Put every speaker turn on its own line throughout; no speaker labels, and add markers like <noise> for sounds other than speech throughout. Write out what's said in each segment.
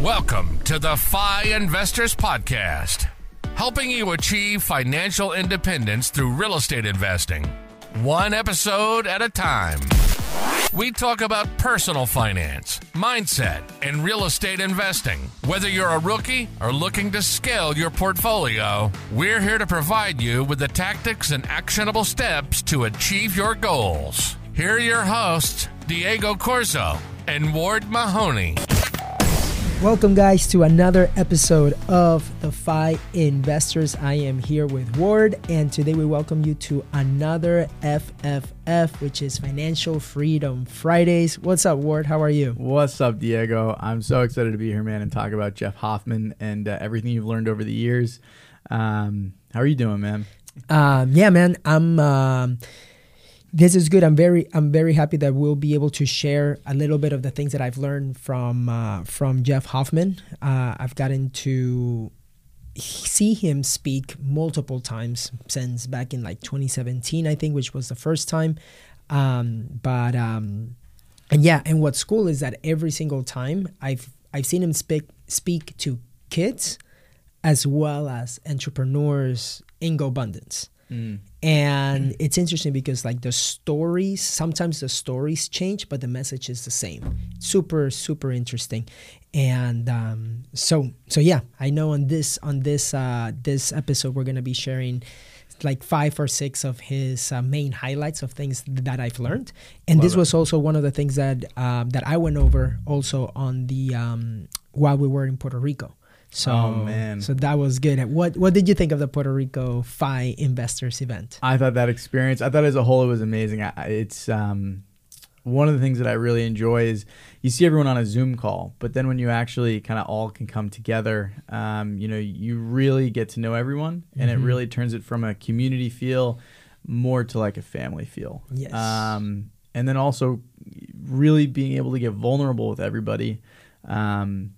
Welcome to the FI Investors Podcast, helping you achieve financial independence through real estate investing, one episode at a time. We talk about personal finance, mindset, and real estate investing. Whether you're a rookie or looking to scale your portfolio, we're here to provide you with the tactics and actionable steps to achieve your goals. Here are your hosts, Diego Corzo and Ward Mahoney.
Welcome, guys, to another episode of the FI Investors. I am here with Ward, and today we welcome you to another FFF, which is Financial Freedom Fridays. What's up, Ward? How are you?
What's up, Diego? I'm so excited to be here, man, and talk about Jeff Hoffman and uh, everything you've learned over the years. Um, how are you doing, man?
Um, yeah, man. I'm. Um, this is good. I'm very I'm very happy that we'll be able to share a little bit of the things that I've learned from uh, from Jeff Hoffman. Uh, I've gotten to see him speak multiple times since back in like 2017, I think, which was the first time. Um, but um, and yeah, and what's cool is that every single time I've I've seen him speak speak to kids as well as entrepreneurs in GoBundance. Mm. And mm. it's interesting because like the stories, sometimes the stories change, but the message is the same. Super, super interesting. And um, so, so yeah, I know on this on this uh, this episode we're gonna be sharing like five or six of his uh, main highlights of things that I've learned. And Love this it. was also one of the things that um, that I went over also on the um, while we were in Puerto Rico. So oh, man, so that was good. What what did you think of the Puerto Rico FI Investors event?
I thought that experience. I thought as a whole it was amazing. It's um, one of the things that I really enjoy is you see everyone on a Zoom call, but then when you actually kind of all can come together, um, you know, you really get to know everyone, and mm-hmm. it really turns it from a community feel more to like a family feel.
Yes.
Um, and then also really being able to get vulnerable with everybody. Um,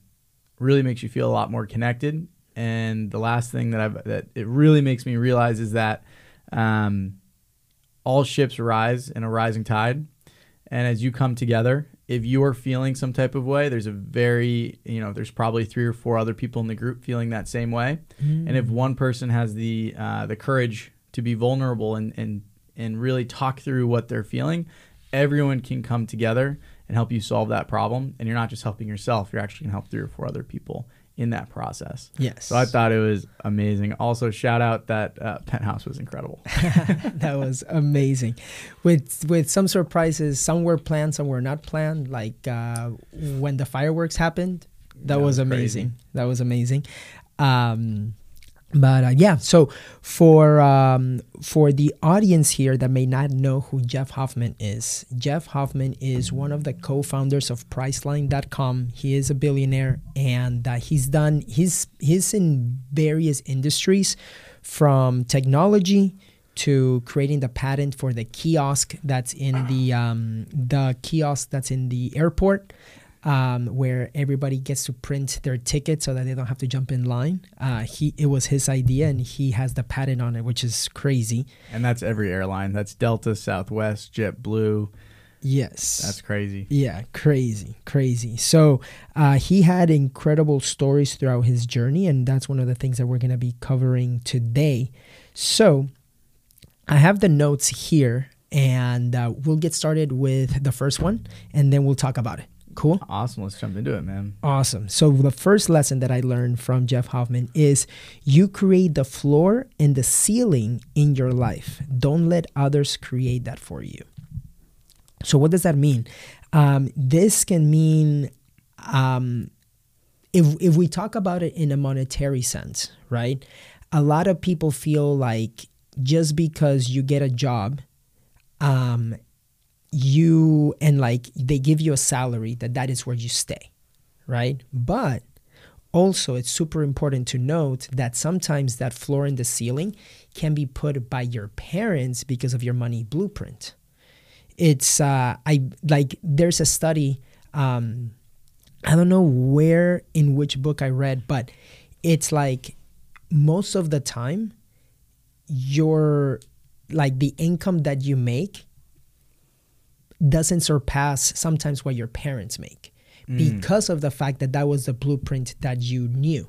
really makes you feel a lot more connected. And the last thing that I've, that it really makes me realize is that um, all ships rise in a rising tide. And as you come together, if you are feeling some type of way, there's a very, you know, there's probably three or four other people in the group feeling that same way. Mm. And if one person has the uh, the courage to be vulnerable and and and really talk through what they're feeling, everyone can come together and help you solve that problem. And you're not just helping yourself, you're actually going to help three or four other people in that process.
Yes.
So I thought it was amazing. Also, shout out that uh, penthouse was incredible. <laughs>
that was amazing. With with some surprises, some were planned, some were not planned. Like uh, when the fireworks happened, that, that was, was amazing. That was amazing. Um, but uh, yeah so for um, for the audience here that may not know who jeff hoffman is jeff hoffman is one of the co-founders of priceline.com he is a billionaire and uh, he's done he's he's in various industries from technology to creating the patent for the kiosk that's in the um, the kiosk that's in the airport um, where everybody gets to print their ticket so that they don't have to jump in line. Uh, he it was his idea, and he has the patent on it, which is crazy.
And that's every airline. That's Delta, Southwest, JetBlue.
Yes,
that's crazy.
Yeah, crazy, crazy. So uh, he had incredible stories throughout his journey, and that's one of the things that we're going to be covering today. So I have the notes here, and uh, we'll get started with the first one, and then we'll talk about it. Cool.
Awesome. Let's jump into it, man.
Awesome. So the first lesson that I learned from Jeff Hoffman is you create the floor and the ceiling in your life. Don't let others create that for you. So what does that mean? Um, this can mean um, if if we talk about it in a monetary sense, right? A lot of people feel like just because you get a job um, you and like they give you a salary that that is where you stay right? But also it's super important to note that sometimes that floor in the ceiling can be put by your parents because of your money blueprint. It's uh i like there's a study um i don't know where in which book i read but it's like most of the time your like the income that you make doesn't surpass sometimes what your parents make because of the fact that that was the blueprint that you knew.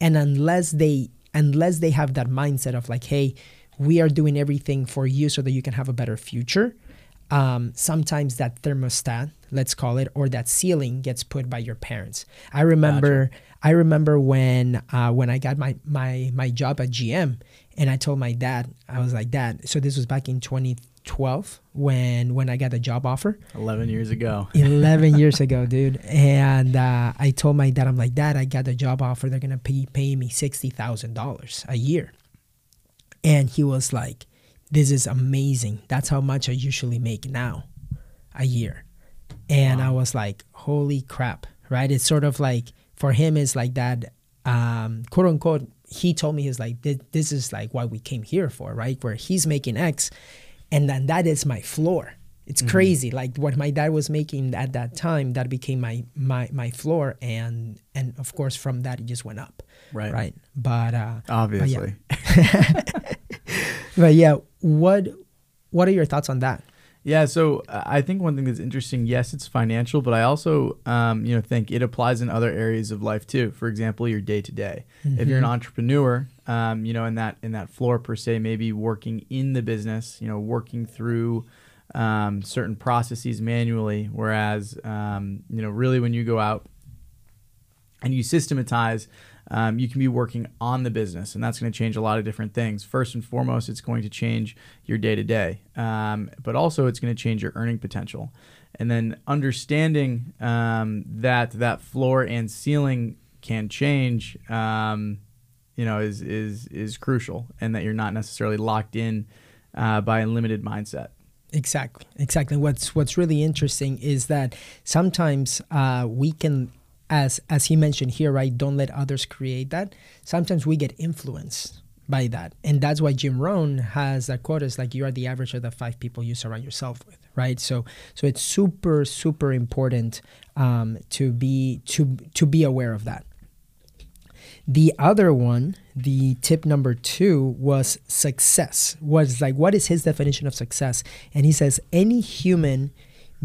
And unless they unless they have that mindset of like hey we are doing everything for you so that you can have a better future um, sometimes that thermostat let's call it or that ceiling gets put by your parents. I remember i remember when uh, when i got my my my job at gm and i told my dad i was like dad so this was back in 2012 when when i got the job offer
11 years ago
11 <laughs> years ago, dude. And uh, I told my dad, I'm like, Dad, I got the job offer. They're going to pay, pay me $60,000 a year. And he was like, This is amazing. That's how much I usually make now a year. And I was like, Holy crap, right? It's sort of like, for him, it's like that, um, quote unquote, he told me, he's like, "Thi- This is like what we came here for, right? Where he's making X. And then that is my floor. It's crazy. Like what my dad was making at that time, that became my my my floor, and and of course from that it just went up,
Right.
right. But uh,
Obviously.
yeah <laughs> but yeah, what what are your thoughts on that?
Yeah, so uh, I think one thing that's interesting, yes, it's financial, but I also, um, you know, think it applies in other areas of life too. For example, your day to day. If you're an entrepreneur, um, you know, in that in that floor per se, maybe working in the business, you know, working through um, certain processes manually, whereas, um, you know, really when you go out and you systematize, um, you can be working on the business, and that's going to change a lot of different things. First and foremost, it's going to change your day to day, but also it's going to change your earning potential. And then understanding um, that that floor and ceiling can change, um, you know, is is is crucial, and that you're not necessarily locked in uh, by a limited mindset.
Exactly, exactly. What's what's really interesting is that sometimes uh, we can, as as he mentioned here, right? Don't let others create that. Sometimes we get influenced by that, and that's why Jim Rohn has that quote: "Is like you are the average of the five people you surround yourself with." Right. So so it's super super important um, to be to to be aware of that. The other one, the tip number two, was success. Was like, what is his definition of success? And he says, any human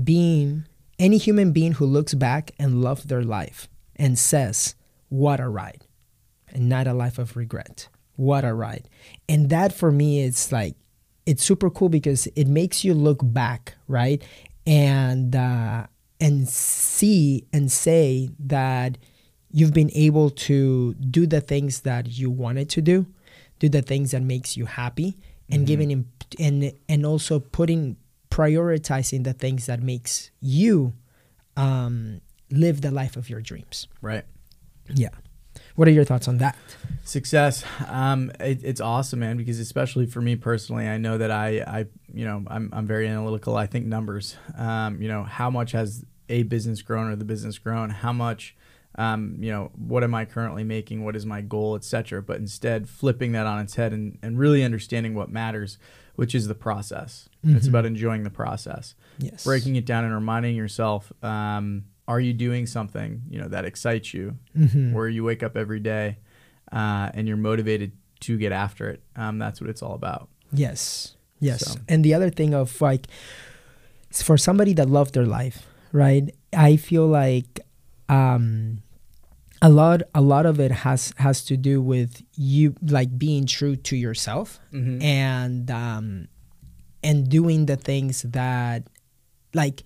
being, any human being who looks back and loves their life and says, what a ride, and not a life of regret. What a ride. And that for me is like, it's super cool because it makes you look back, right? And, uh, and see and say that you've been able to do the things that you wanted to do do the things that makes you happy and giving him and and also putting prioritizing the things that makes you um, live the life of your dreams
Right.
yeah what are your thoughts on that
Success, um, it, it's awesome, man. Because especially for me personally, I know that I, I, you know, I'm, I'm very analytical. I think numbers. Um, you know, how much has a business grown or the business grown? How much, um, you know, what am I currently making? What is my goal, etc. But instead, flipping that on its head and, and really understanding what matters, which is the process. It's about enjoying the process
yes
breaking it down and reminding yourself um, are you doing something you know that excites you
Mm-hmm.
where you wake up every day uh, and you're motivated to get after it um, that's what it's all about
Yes. Yes.
So-
And the other thing of like for somebody that loved their life, right? I feel like um a lot a lot of it has has to do with you like being true to yourself
Mhm.
and um and doing the things that like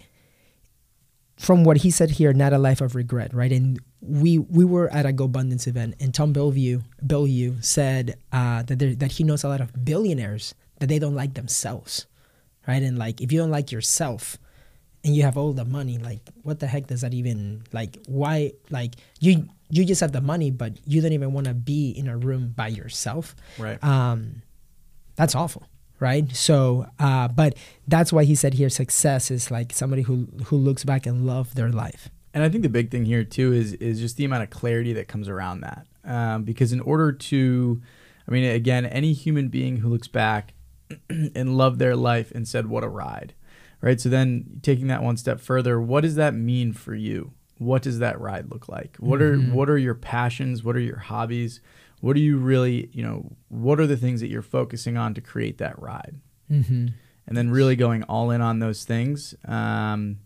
from what he said here, not a life of regret, right? And we we were at a GoBundance event, and Tom Bilyeu Bilyeu said uh, that there, that he knows a lot of billionaires that they don't like themselves, right? And like if you don't like yourself, and you have all the money, like what the heck does that even like? Why like you you just have the money, but you don't even want to be in a room by yourself.
Right.
Um, that's awful right? So uh, but that's why he said here success is like somebody who who looks back and love their life.
And i think the big thing here too is is just the amount of clarity that comes around that. Um, because in order to i mean again any human being who looks back <clears throat> and loved their life and said what a ride right? So then taking that one step further what does that mean for you what does that ride look like what are what are your passions what are your hobbies what are you really you know what are the things that you're focusing on to create that ride
mm-hmm.
and then really going all in on those things um,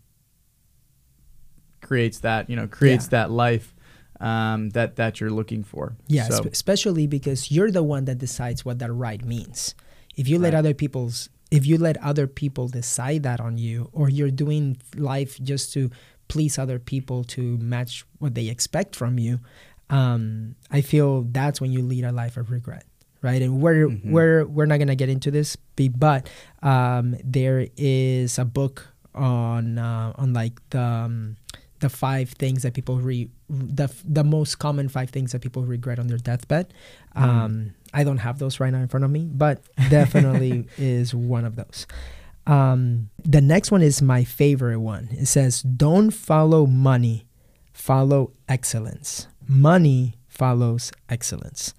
creates that you know creates
Yeah.
that life um, that that you're looking for.
Yeah,
So,
spe- especially because you're the one that decides what that ride means. If you let
Right.
other people's if you let other people decide that on you or you're doing life just to please other people to match what they expect from you, um, I feel that's when you lead a life of regret. Right, and we're
Mhm.
we're we're not gonna get into this, but um, there is a book on uh, on like the um, the five things that people re the the most common five things that people regret on their deathbed.
Mm.
Um, I don't have those right now in front of me, but <laughs> definitely is one of those. Um, the next one is my favorite one. It says, "Don't follow money, follow excellence. Money follows excellence."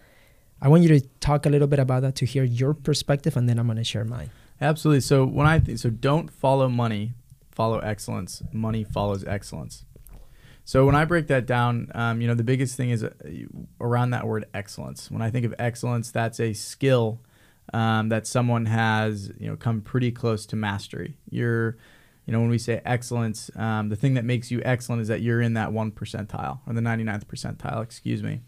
I want you to talk a little bit about that to hear your perspective, and then I'm going to share mine.
Absolutely. So when I think so, don't follow money, follow excellence. Money follows excellence. So when I break that down, um, you know, the biggest thing is uh, around that word excellence. When I think of excellence, that's a skill um, that someone has, you know, come pretty close to mastery. You're, you know, when we say excellence, um, the thing that makes you excellent is that you're in that one percentile or the 99th percentile, excuse me.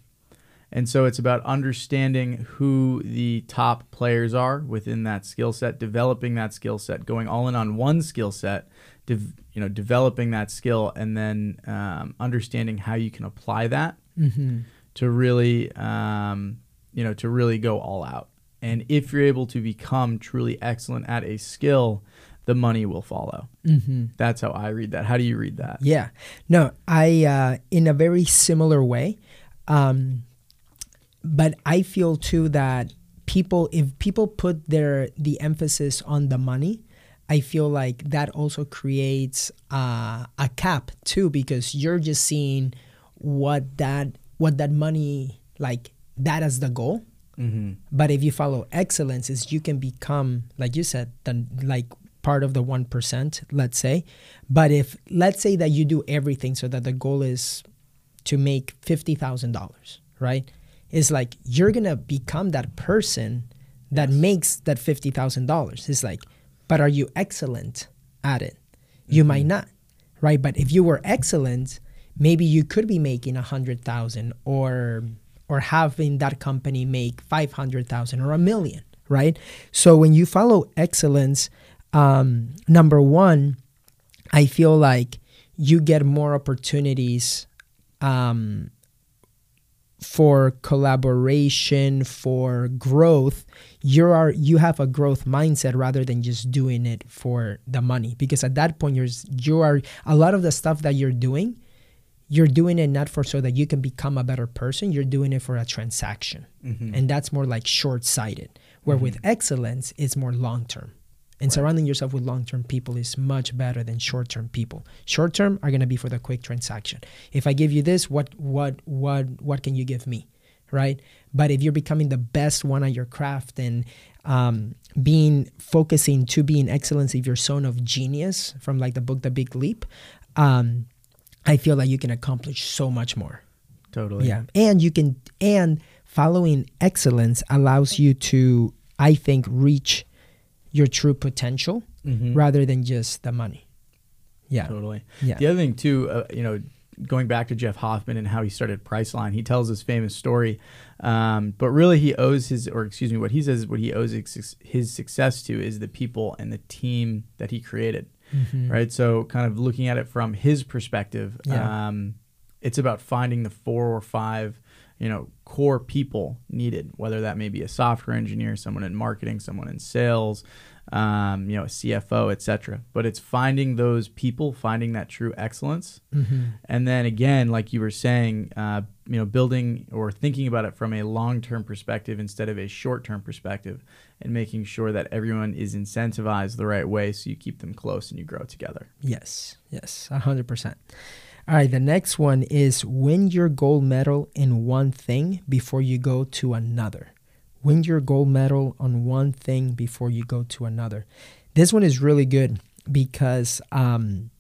And so it's about understanding who the top players are within that skill set, developing that skill set, going all in on one skill set, dev- you know, developing that skill, and then um, understanding how you can apply that
Mm-hmm.
to really, um, you know, to really go all out. And if you're able to become truly excellent at a skill, the money will follow.
Mm-hmm.
That's how I read that. How do you read that?
Yeah. No, I uh, in a very similar way. Um, but I feel too that people, if people put their the emphasis on the money, I feel like that also creates uh, a cap too, because you're just seeing what that what that money like that as the goal.
Mm-hmm.
But if you follow excellence, is you can become, like you said, the like part of the one percent, let's say. But if let's say that you do everything so that the goal is to make fifty thousand dollars, right? It's like you're gonna become that person that makes that fifty thousand dollars. It's like, but are you excellent at it? You might not, right? But if you were excellent, maybe you could be making a hundred thousand or or having that company make 500,000 or a million, right? So when you follow excellence, um, number one, I feel like you get more opportunities um, for collaboration, for growth. You are you have a growth mindset rather than just doing it for the money. Because at that point, you're you are a lot of the stuff that you're doing you're doing it not for so that you can become a better person you're doing it for a transaction.
Mm-hmm.
and that's more like short-sighted where with excellence it's more long-term. And surrounding yourself with long-term people is much better than short-term people. Short-term are going to be for the quick transaction. If i give you this what what what what can you give me right? But if you're becoming the best one at your craft and um, being focusing to be being excellence if you're zone of genius from like the book the big leap um, I feel like you can accomplish so much more.
Totally.
Yeah. And you can and following excellence allows you to I think reach your true potential
Mm-hmm.
rather than just the money. Yeah.
Totally.
Yeah.
The other thing too, uh, you know, going back to Jeff Hoffman and how he started Priceline, he tells this famous story, um, but really he owes his, or excuse me, what he says, what he owes his, his success to is the people and the team that he created,
Mhm.
right? So kind of looking at it from his perspective,
Yeah.
um, it's about finding the four or five, you know, core people needed, whether that may be a software engineer, someone in marketing, someone in sales, um, you know, a CFO, etc. But it's finding those people, finding that true excellence,
Mhm.
and then again, like you were saying, uh, you know, building or thinking about it from a long-term perspective instead of a short-term perspective, and making sure that everyone is incentivized the right way, so you keep them close and you grow together.
Yes. Yes. A hundred percent. All right. The next one is win your gold medal in one thing before you go to another. Win your gold medal on one thing before you go to another. This one is really good because um,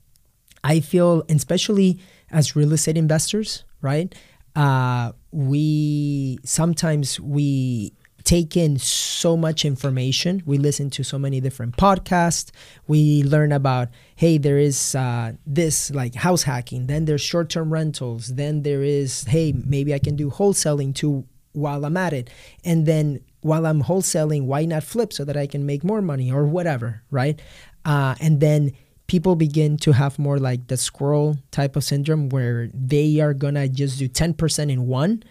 I feel, especially as real estate investors, right? Uh, we sometimes we take in so much information. We listen to so many different podcasts. We learn about, hey, there is uh, this like house hacking. Then there's short term rentals. Then there is, hey, maybe I can do wholesaling too while I'm at it. And then while I'm wholesaling, why not flip so that I can make more money or whatever, right? Uh, and then people begin to have more like the squirrel type of syndrome where they are gonna just do 10% in one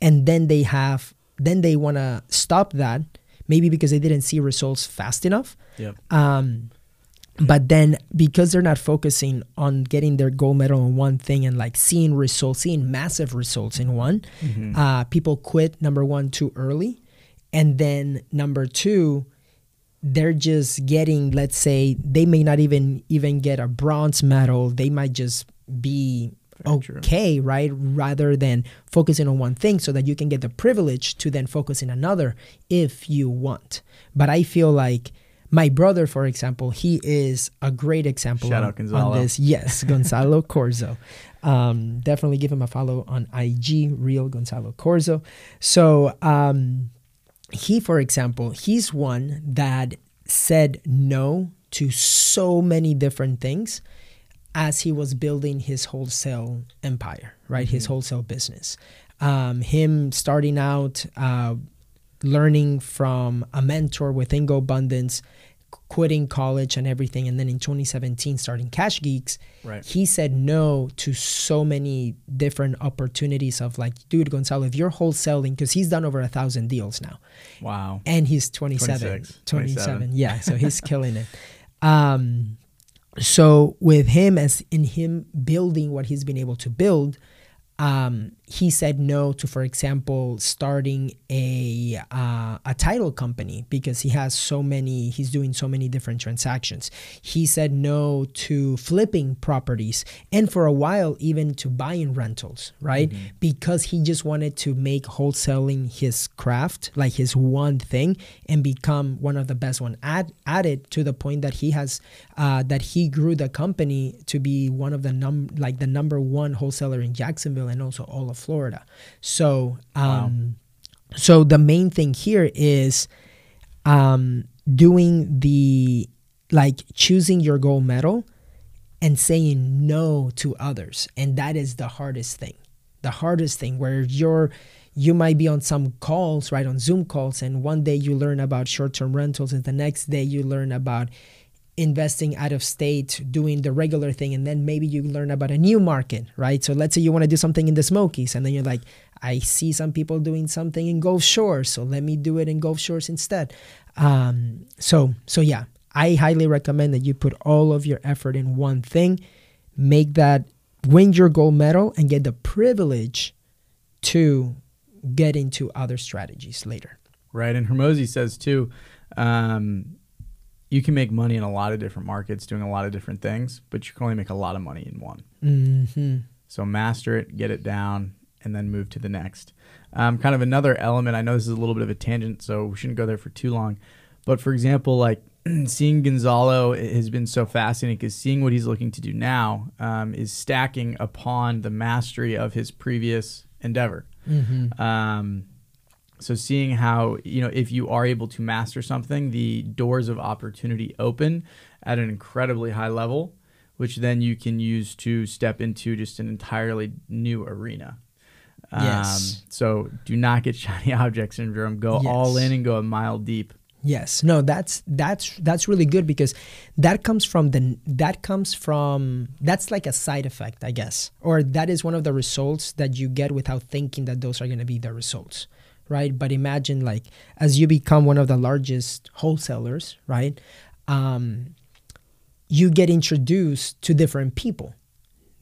and then they have then they want to stop that maybe because they didn't see results fast enough.
Yep.
um, but then because they're not focusing on getting their gold medal in one thing and like seeing results seeing massive results in one uh, people quit number one too early. And then number two they're just getting let's say they may not even even get a bronze medal. They might just be
Very true.
okay right? Rather than focusing on one thing so that you can get the privilege to then focus in another if you want. But i feel like my brother for example he is a great example
Shout
on,
out Gonzalo.
on this. Yes gonzalo <laughs> corzo. Um, definitely give him a follow on ig real gonzalo corzo. So um, he for example he's one that said no to so many different things as he was building his wholesale empire right? His wholesale business. Um, him starting out uh, learning from a mentor within GoBundance quitting college and everything and then in 2017 starting cash geeks
Right.
he said no to so many different opportunities of like dude gonzalo if you're wholesaling because he's done over a thousand deals now
Wow.
and he's 27 27
27.
yeah so he's <laughs> killing it um so with him as in him building what he's been able to build um, he said no to, for example, starting a uh, a title company because he has so many. He's doing so many different transactions. He said no to flipping properties, and for a while even to buying rentals, right? Because he just wanted to make wholesaling his craft, like his one thing, and become one of the best one at at it to the point that he has uh, that he grew the company to be one of the num like the number one wholesaler in Jacksonville and also all of Florida. So um so the main thing here is um doing the like choosing your gold medal and saying no to others. And that is the hardest thing. The hardest thing where you're you might be on some calls right on zoom calls and one day you learn about short-term rentals and the next day you learn about investing out of state doing the regular thing and then maybe you learn about a new market right? So let's say you want to do something in the smokies and then you're like i see some people doing something in gulf shores so let me do it in gulf shores instead. Um, so so yeah i highly recommend that you put all of your effort in one thing. Make that win your gold medal and get the privilege to get into other strategies later.
Right. And Hormozi says too, um, you can make money in a lot of different markets doing a lot of different things, but you can only make a lot of money in one.
mm-hmm.
So master it, get it down, and then move to the next. Um, kind of another element. I know this is a little bit of a tangent, so we shouldn't go there for too long. But for example, like <clears throat> seeing Gonzalo has been so fascinating because seeing what he's looking to do now um, is stacking upon the mastery of his previous endeavor.
Mm-hmm.
Um, so seeing how you know if you are able to master something, the doors of opportunity open at an incredibly high level, which then you can use to step into just an entirely new arena.
Yes.
Um, so do not get <laughs> shiny object syndrome. Go all in and go a mile deep.
Yes, no, that's that's that's really good because that comes from the that comes from that's like a side effect, I guess, or that is one of the results that you get without thinking that those are going to be the results, right? But imagine like as you become one of the largest wholesalers, right? Um, you get introduced to different people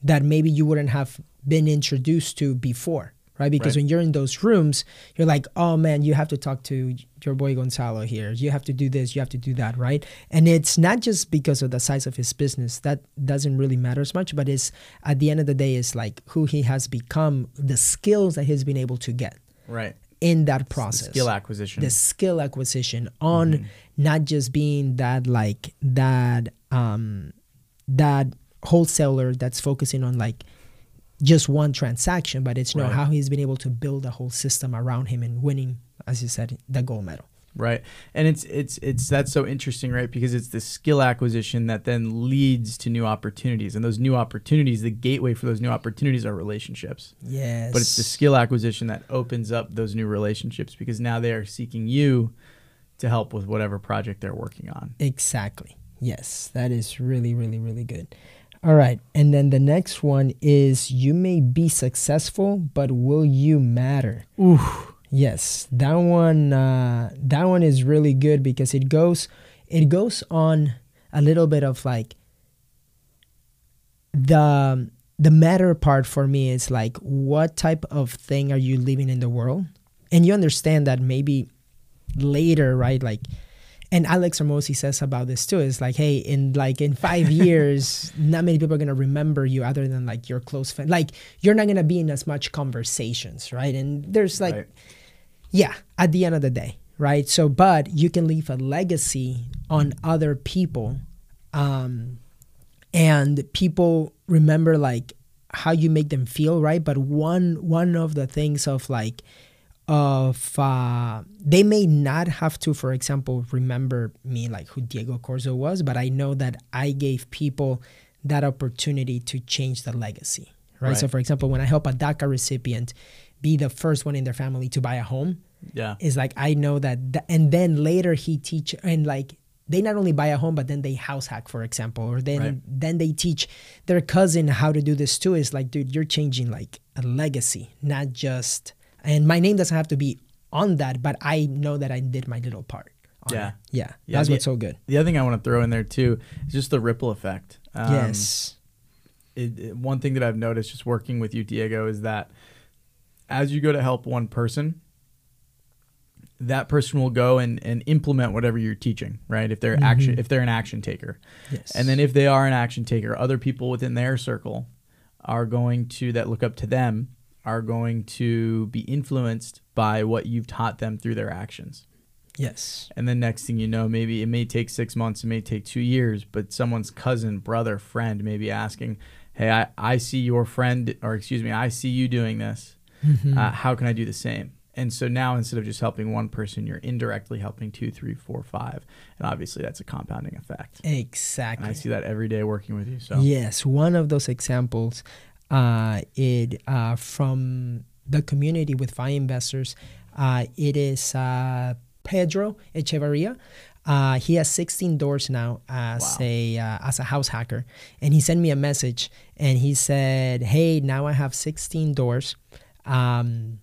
that maybe you wouldn't have been introduced to before, right? Because
Right.
when you're in those rooms, you're like, oh man, you have to talk to your boy Gonzalo here. You have to do this, you have to do that, right? And it's not just because of the size of his business. That doesn't really matter as much, but it's at the end of the day, it's like who he has become, the skills that he's been able to get
Right.
In that
It's the
process
skill acquisition.
the skill acquisition on not just being that like that um that wholesaler that's focusing on like just one transaction but it's you know
Right.
how he's been able to build a whole system around him and winning as you said, the gold medal.
Right. And it's it's it's that's so interesting, right? Because it's the skill acquisition that then leads to new opportunities. And those new opportunities, the gateway for those new opportunities are relationships.
Yes.
But it's the skill acquisition that opens up those new relationships because now they are seeking you to help with whatever project they're working on.
Exactly. Yes, that is really, really, really good. All right. And then the next one is you may be successful, but will you matter?
Ooh.
Yes, that one uh, that one is really good because it goes it goes on a little bit of like the the matter part for me is like what type of thing are you living in the world? And you understand that maybe later right? Like and Alex Hormozi says about this too It's like hey in like in five <laughs> years not many people are gonna remember you other than like your close friend like you're not gonna be in as much conversations right? And there's like
Right.
Yeah at the end of the day right? So but you can leave a legacy on other people um and people remember like how you make them feel right? But one one of the things of like of uh they may not have to for example remember me like who diego corzo was but i know that i gave people that opportunity to change the legacy right, so for example when i help a daca recipient be the first one in their family to buy a home
Yeah.
is like I know that, th- and then later he teach and like they not only buy a home but then they house hack for example, or then
Right.
then they teach their cousin how to do this too. Is like, dude, you're changing like a legacy, not just. And my name doesn't have to be on that, but I know that I did my little part.
Yeah.
yeah,
Yeah,
that's
the-
what's so good.
The other thing I want to throw in there too is just the ripple effect. Um,
yes,
it, it- one thing that I've noticed just working with you, Diego, is that as you go to help one person, that person will go and, and implement whatever you're teaching, right? If they're mm-hmm. action, if they're an action taker,
yes,
and then if they are an action taker, other people within their circle are going to that look up to them are going to be influenced by what you've taught them through their actions.
yes,
And then next thing you know, maybe it may take six months, it may take two years, but someone's cousin, brother, friend may be asking, Hey, I, I see your friend, or excuse me, I see you doing this.
Mm-hmm.
Uh, how can I do the same? And so now instead of just helping one person, you're indirectly helping two, three, four, five. And obviously that's a compounding effect. And
exactly.
I see that every day working with you. So
Yes, one of those examples, uh, it uh, from the community with FI investors, uh, it is uh, Pedro Echevarria. Uh, he has 16 doors now as
Wow.
a uh, as a house hacker, and he sent me a message and he said, "Hey, now I have 16 doors, um,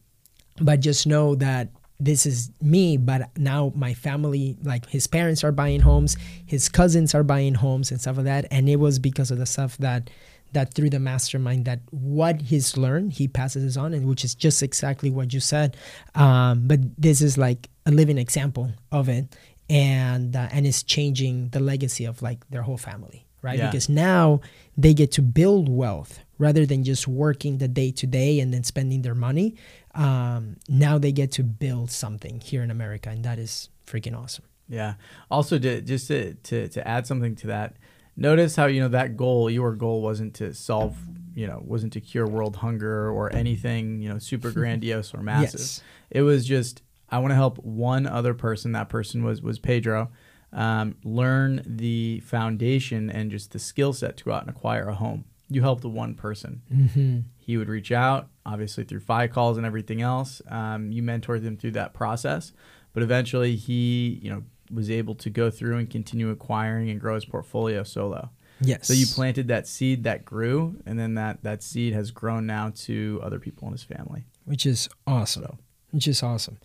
but just know that." This is me, but now my family, like his parents are buying homes, his cousins are buying homes and stuff like that. And it was because of the stuff that that through the mastermind that what he's learned he passes on and which is just exactly what you said um, but this is like a living example of it and uh, and it's changing the legacy of like their whole family right
Yeah.
because now they get to build wealth rather than just working the day to day and then spending their money um, now they get to build something here in america and that is freaking awesome
Yeah. Also, to, just to, to, to add something to that, notice how, you know, that goal, your goal wasn't to solve, you know, wasn't to cure world hunger or anything, you know, super <laughs> grandiose or massive.
Yes.
It was just, I want to help one other person. That person was, was Pedro. Um, learn the foundation and just the skill set to go out and acquire a home. You helped one person.
mm-hmm.
He would reach out, obviously through FI calls and everything else. Um, you mentored him through that process, but eventually he, you know, was able to go through and continue acquiring and grow his portfolio solo.
yes
So you planted that seed that grew, and then that that seed has grown now to other people in his family.
which is awesome.
So.
Which is awesome.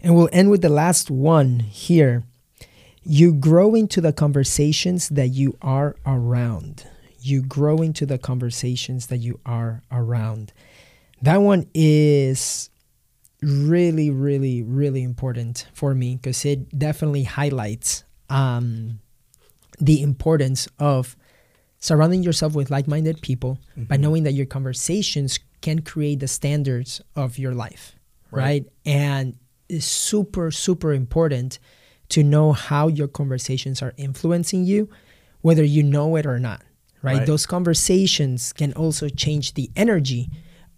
And we'll end with the last one here. You grow into the conversations that you are around. You grow into the conversations that you are around. That one is really, really, really important for me because it definitely highlights um, the importance of surrounding yourself with like-minded people by knowing that your conversations can create the standards of your life right,
Right.
and it's super super important to know how your conversations are influencing you whether you know it or not right,
Right.
those conversations can also change the energy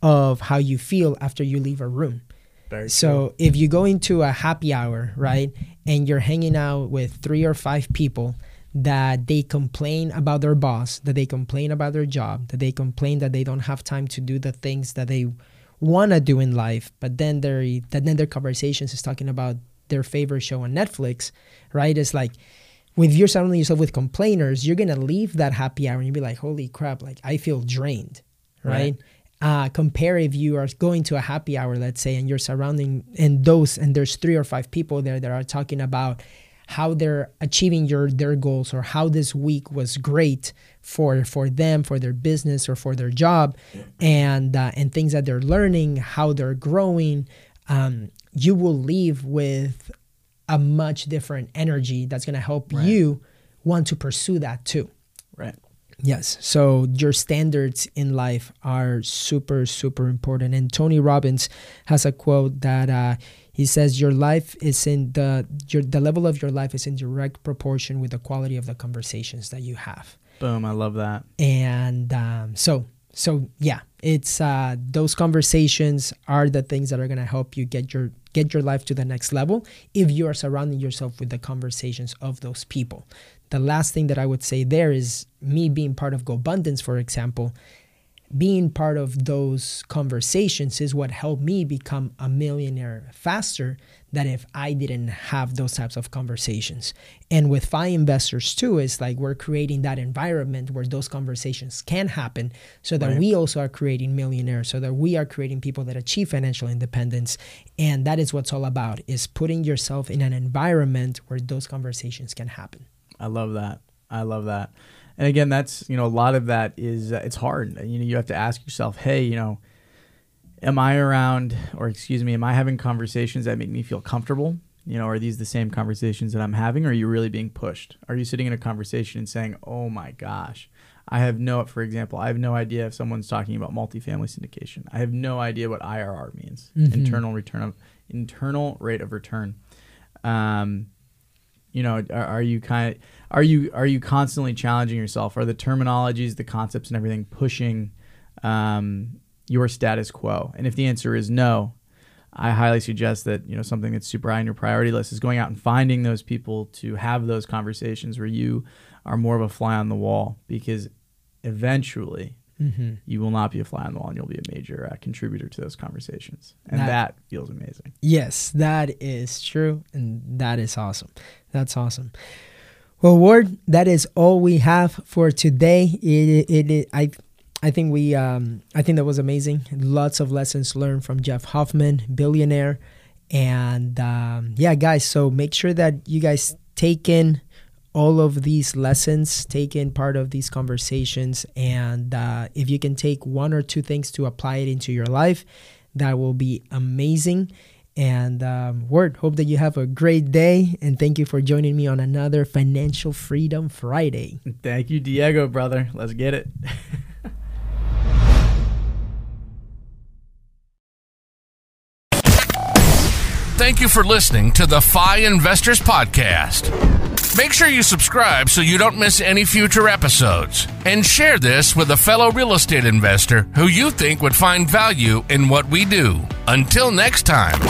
of how you feel after you leave a room
Very
So if you go into a happy hour, right, and you're hanging out with three or five people that they complain about their boss, that they complain about their job, that they complain that they don't have time to do the things that they want to do in life, but then their that then their conversations is talking about their favorite show on Netflix, right? It's like if you're surrounding yourself with complainers, you're gonna leave that happy hour and you'll be like, holy crap, like I feel drained, right?
Right.
Uh, compare if you are going to a happy hour, let's say, and you're surrounding and those and there's three or five people there that are talking about how they're achieving your their goals or how this week was great for for them for their business or for their job and uh, and things that they're learning how they're growing um, you will leave with a much different energy that's going to help
Right.
you want to pursue that too
Right.
Yes. So your standards in life are super, super important. And Tony Robbins has a quote that uh, he says, "Your life is in the your the level of your life is in direct proportion with the quality of the conversations that you have."
Boom. I love that.
And um, so, so yeah, it's uh, those conversations are the things that are gonna help you get your get your life to the next level if you are surrounding yourself with the conversations of those people. The last thing that I would say there is me being part of GoBundance, for example. Being part of those conversations is what helped me become a millionaire faster than if I didn't have those types of conversations. And with FI investors too, it's like we're creating that environment where those conversations can happen so that
Right.
we also are creating millionaires, so that we are creating people that achieve financial independence. And that is what's all about is putting yourself in an environment where those conversations can happen.
I love that. I love that. And again, that's you know a lot of that is uh, it's hard. You know, you have to ask yourself, hey, you know, am I around, or excuse me, am I having conversations that make me feel comfortable? You know, are these the same conversations that I'm having? Or are you really being pushed? Are you sitting in a conversation and saying, oh my gosh, I have no, for example, I have no idea if someone's talking about multifamily syndication. I have no idea what IRR means,
Mhm.
internal return of internal rate of return. Um, you know, are, are you kind of are you are you constantly challenging yourself? Are the terminologies, the concepts, and everything pushing um, your status quo? And if the answer is no, I highly suggest that you know something that's super high on your priority list is going out and finding those people to have those conversations where you are more of a fly on the wall because eventually
Mm-hmm.
you will not be a fly on the wall and you'll be a major uh, contributor to those conversations and
That-
that feels amazing
Yes, that is true, and that is awesome. That's awesome. Well, Ward, that is all we have for today. It, it, it I, I think we, um, I think that was amazing. Lots of lessons learned from Jeff Hoffman, billionaire, and um, yeah, guys. So make sure that you guys take in all of these lessons, take in part of these conversations, and uh, if you can take one or two things to apply it into your life, that will be amazing. And um, Ward, hope that you have a great day, and thank you for joining me on another Financial Freedom Friday. <laughs>
thank you diego brother let's get it <laughs>
Thank you for listening to the FI Investors Podcast. Make sure you subscribe so you don't miss any future episodes. And share this with a fellow real estate investor who you think would find value in what we do. Until next time.